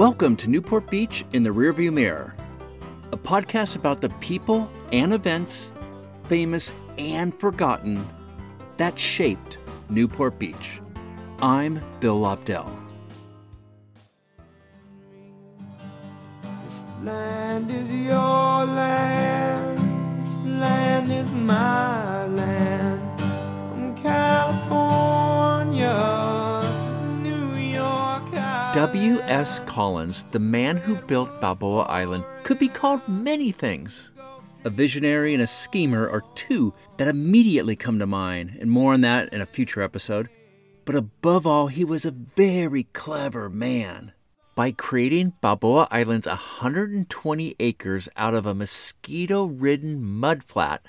Welcome to Newport Beach in the Rearview Mirror, a podcast about the people and events, famous and forgotten, that shaped Newport Beach. I'm Bill Lobdell. This land is your land. This land is my W.S. Collins, the man who built Balboa Island, could be called many things. A visionary and a schemer are two that immediately come to mind, and more on that in a future episode. But above all, he was a very clever man. By creating Balboa Island's 120 acres out of a mosquito ridden mudflat,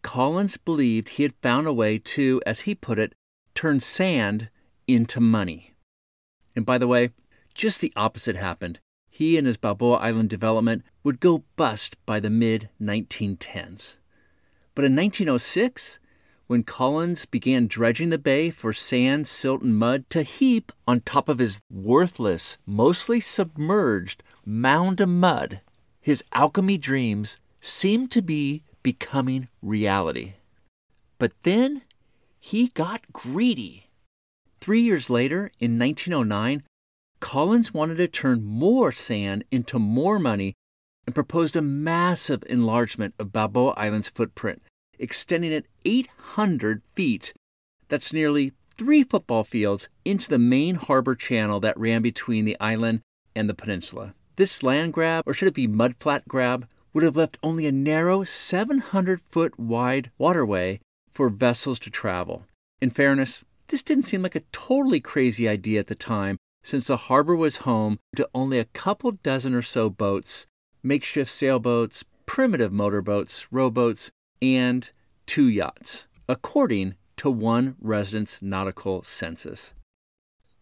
Collins believed he had found a way to, as he put it, turn sand into money. And by the way, just the opposite happened. He and his Balboa Island development would go bust by the mid 1910s. But in 1906, when Collins began dredging the bay for sand, silt, and mud to heap on top of his worthless, mostly submerged mound of mud, his alchemy dreams seemed to be becoming reality. But then he got greedy. Three years later, in 1909, Collins wanted to turn more sand into more money and proposed a massive enlargement of Balboa Island's footprint, extending it 800 feet. That's nearly three football fields into the main harbor channel that ran between the island and the peninsula. This land grab, or should it be mudflat grab, would have left only a narrow 700 foot wide waterway for vessels to travel. In fairness, this didn't seem like a totally crazy idea at the time, since the harbor was home to only a couple dozen or so boats, makeshift sailboats, primitive motorboats, rowboats, and two yachts, according to one resident's nautical census.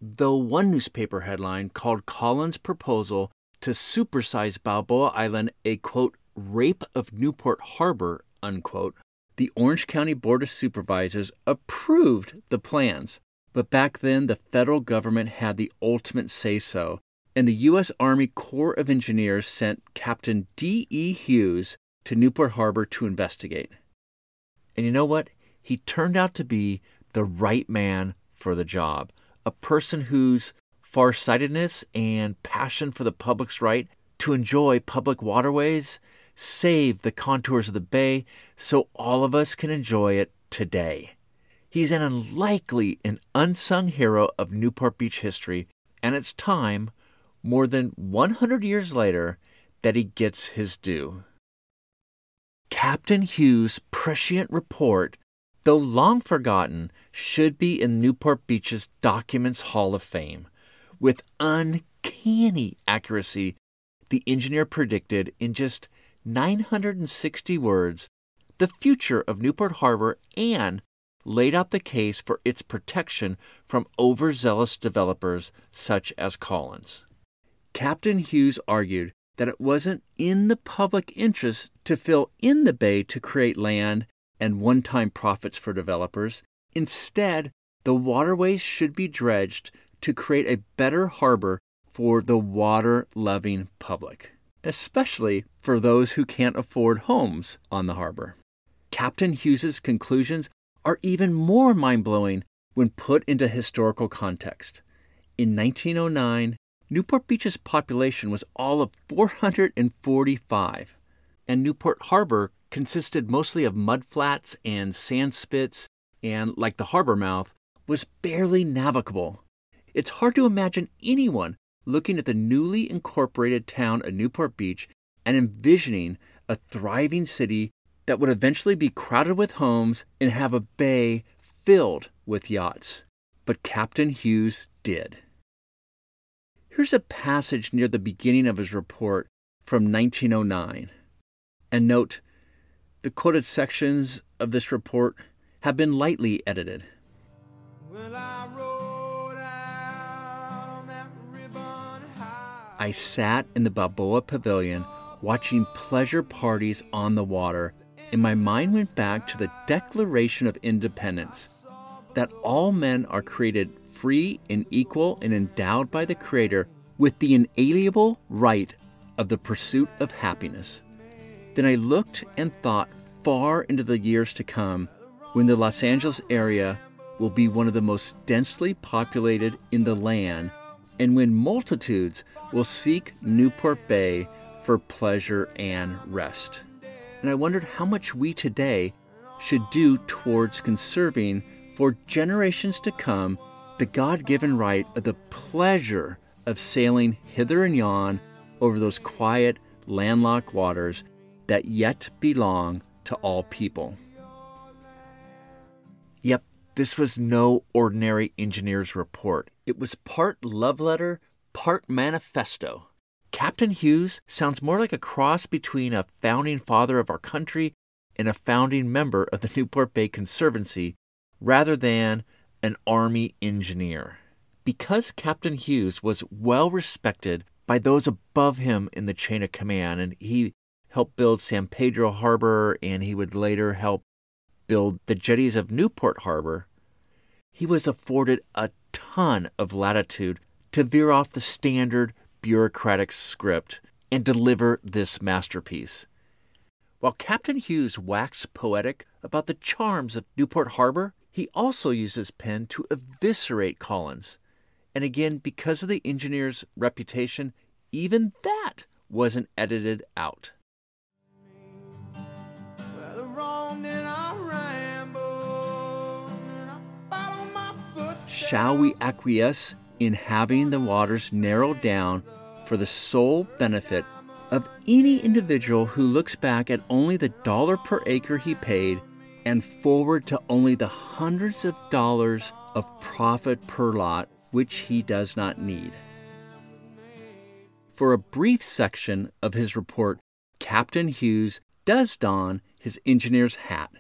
Though one newspaper headline called Collins' proposal to supersize Balboa Island a quote, rape of Newport Harbor, unquote, the Orange County Board of Supervisors approved the plans. But back then, the federal government had the ultimate say so, and the U.S. Army Corps of Engineers sent Captain D.E. Hughes to Newport Harbor to investigate. And you know what? He turned out to be the right man for the job, a person whose farsightedness and passion for the public's right to enjoy public waterways saved the contours of the bay so all of us can enjoy it today. He's an unlikely and unsung hero of Newport Beach history, and it's time, more than 100 years later, that he gets his due. Captain Hughes' prescient report, though long forgotten, should be in Newport Beach's Documents Hall of Fame. With uncanny accuracy, the engineer predicted in just 960 words the future of Newport Harbor and laid out the case for its protection from overzealous developers such as Collins. Captain Hughes argued that it wasn't in the public interest to fill in the bay to create land and one time profits for developers. Instead, the waterways should be dredged to create a better harbor for the water loving public, especially for those who can't afford homes on the harbor. Captain Hughes's conclusions are even more mind blowing when put into historical context. In 1909, Newport Beach's population was all of 445, and Newport Harbor consisted mostly of mudflats and sand spits, and, like the harbor mouth, was barely navigable. It's hard to imagine anyone looking at the newly incorporated town of Newport Beach and envisioning a thriving city that would eventually be crowded with homes and have a bay filled with yachts. But Captain Hughes did. Here's a passage near the beginning of his report from 1909. And note, the quoted sections of this report have been lightly edited. Well, I rode out on that ribbon high. I sat in the Balboa Pavilion watching pleasure parties on the water, and my mind went back to the Declaration of Independence that all men are created free and equal and endowed by the Creator with the inalienable right of the pursuit of happiness. Then I looked and thought far into the years to come when the Los Angeles area will be one of the most densely populated in the land and when multitudes will seek Newport Bay for pleasure and rest. And I wondered how much we today should do towards conserving for generations to come the God given right of the pleasure of sailing hither and yon over those quiet, landlocked waters that yet belong to all people. Yep, this was no ordinary engineer's report. It was part love letter, part manifesto. Captain Hughes sounds more like a cross between a founding father of our country and a founding member of the Newport Bay Conservancy rather than an Army engineer. Because Captain Hughes was well respected by those above him in the chain of command, and he helped build San Pedro Harbor and he would later help build the jetties of Newport Harbor, he was afforded a ton of latitude to veer off the standard bureaucratic script and deliver this masterpiece. While Captain Hughes waxed poetic about the charms of Newport Harbor, he also used his pen to eviscerate Collins. And again, because of the engineer's reputation, even that wasn't edited out. Well, around and I ramble, and I my. Shall we acquiesce in having the waters narrowed down for the sole benefit of any individual who looks back at only the dollar per acre he paid and forward to only the hundreds of dollars of profit per lot which he does not need? For a brief section of his report, Captain Hughes does don his engineer's hat.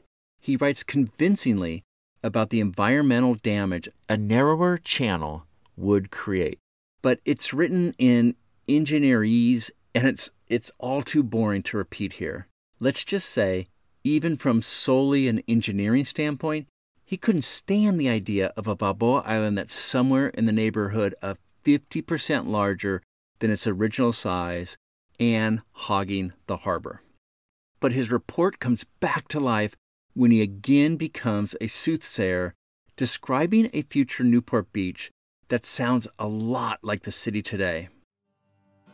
He writes convincingly about the environmental damage a narrower channel would create. But it's written in engineerese and it's it's all too boring to repeat here. Let's just say, even from solely an engineering standpoint, he couldn't stand the idea of a Balboa Island that's somewhere in the neighborhood of 50% larger than its original size and hogging the harbor. But his report comes back to life when he again becomes a soothsayer, describing a future Newport Beach that sounds a lot like the city today.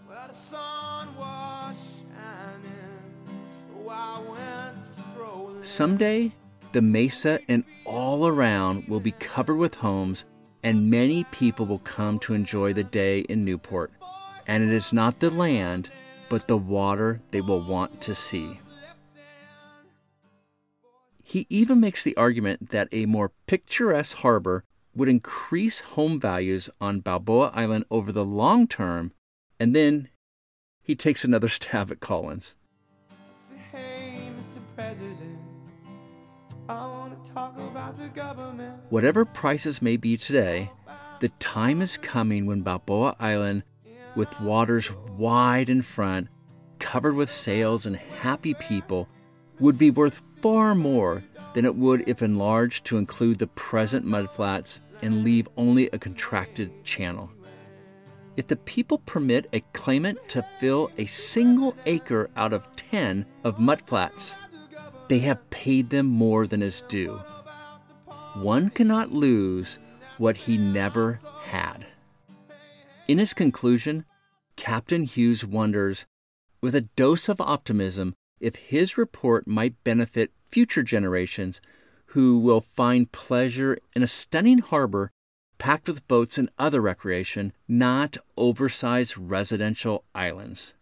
Well, the sun was shining, so. Someday, the mesa and all around will be covered with homes, and many people will come to enjoy the day in Newport. And it is not the land, but the water they will want to see. He even makes the argument that a more picturesque harbor would increase home values on Balboa Island over the long term, and then he takes another stab at Collins. Hey, Mr. President, I want to talk about the government. Whatever prices may be today, the time is coming when Balboa Island, with waters wide in front, covered with sails and happy people, would be worth far more than it would if enlarged to include the present mudflats and leave only a contracted channel. If the people permit a claimant to fill a single acre out of 10 of mudflats, they have paid them more than is due. One cannot lose what he never had. In his conclusion, Captain Hughes wonders, with a dose of optimism, if his report might benefit future generations who will find pleasure in a stunning harbor packed with boats and other recreation, not oversized residential islands.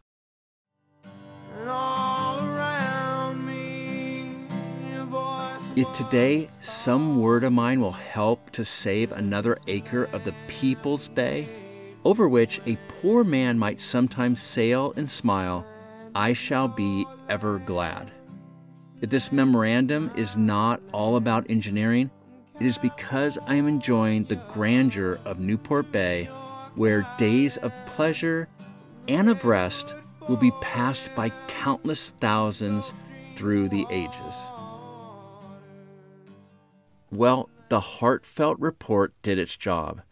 And all around me, If today some word of mine will help to save another acre of the People's Bay, over which a poor man might sometimes sail and smile, I shall be ever glad. If this memorandum is not all about engineering, it is because I am enjoying the grandeur of Newport Bay, where days of pleasure and of rest will be passed by countless thousands through the ages. Well, the heartfelt report did its job.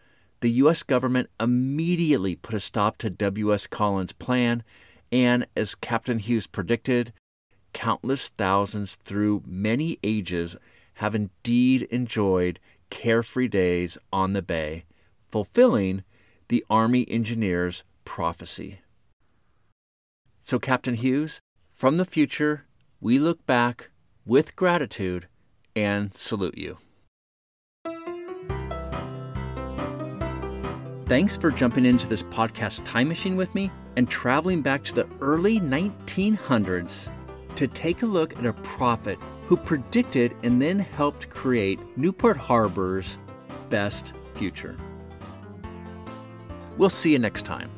the U.S. government immediately put a stop to W.S. Collins' plan, and as Captain Hughes predicted, countless thousands through many ages have indeed enjoyed carefree days on the bay, fulfilling the Army engineer's prophecy. So, Captain Hughes, from the future, we look back with gratitude and salute you. Thanks for jumping into this podcast time machine with me and traveling back to the early 1900s to take a look at a prophet who predicted and then helped create Newport Harbor's best future. We'll see you next time.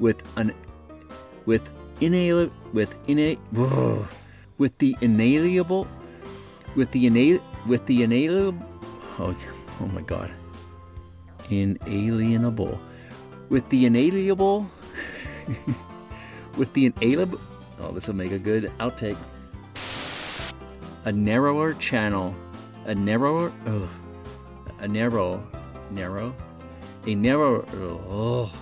With an with inalienable with ina, with the inalienable with the inal with the inalienable oh, oh my god inalienable with the inalienable with the inalienable oh this will make a good outtake. A narrower channel. A narrower a narrow narrow. A narrow oh